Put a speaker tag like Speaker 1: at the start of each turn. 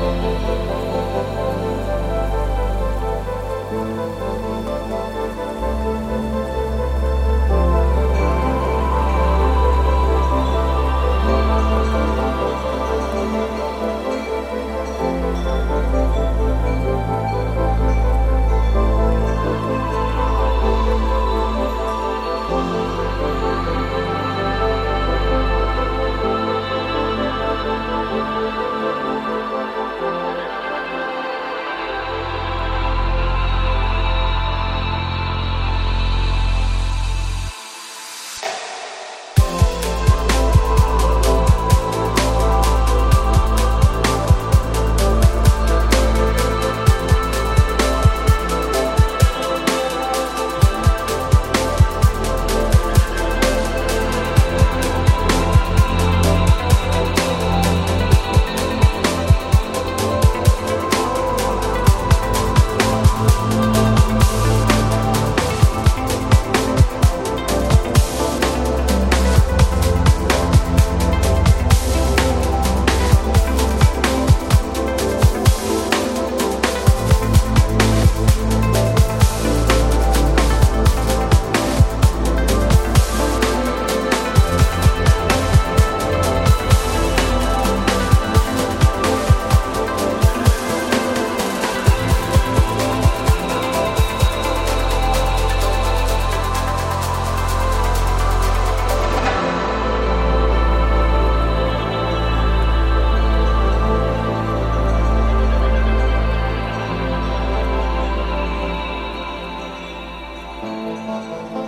Speaker 1: Música Lord.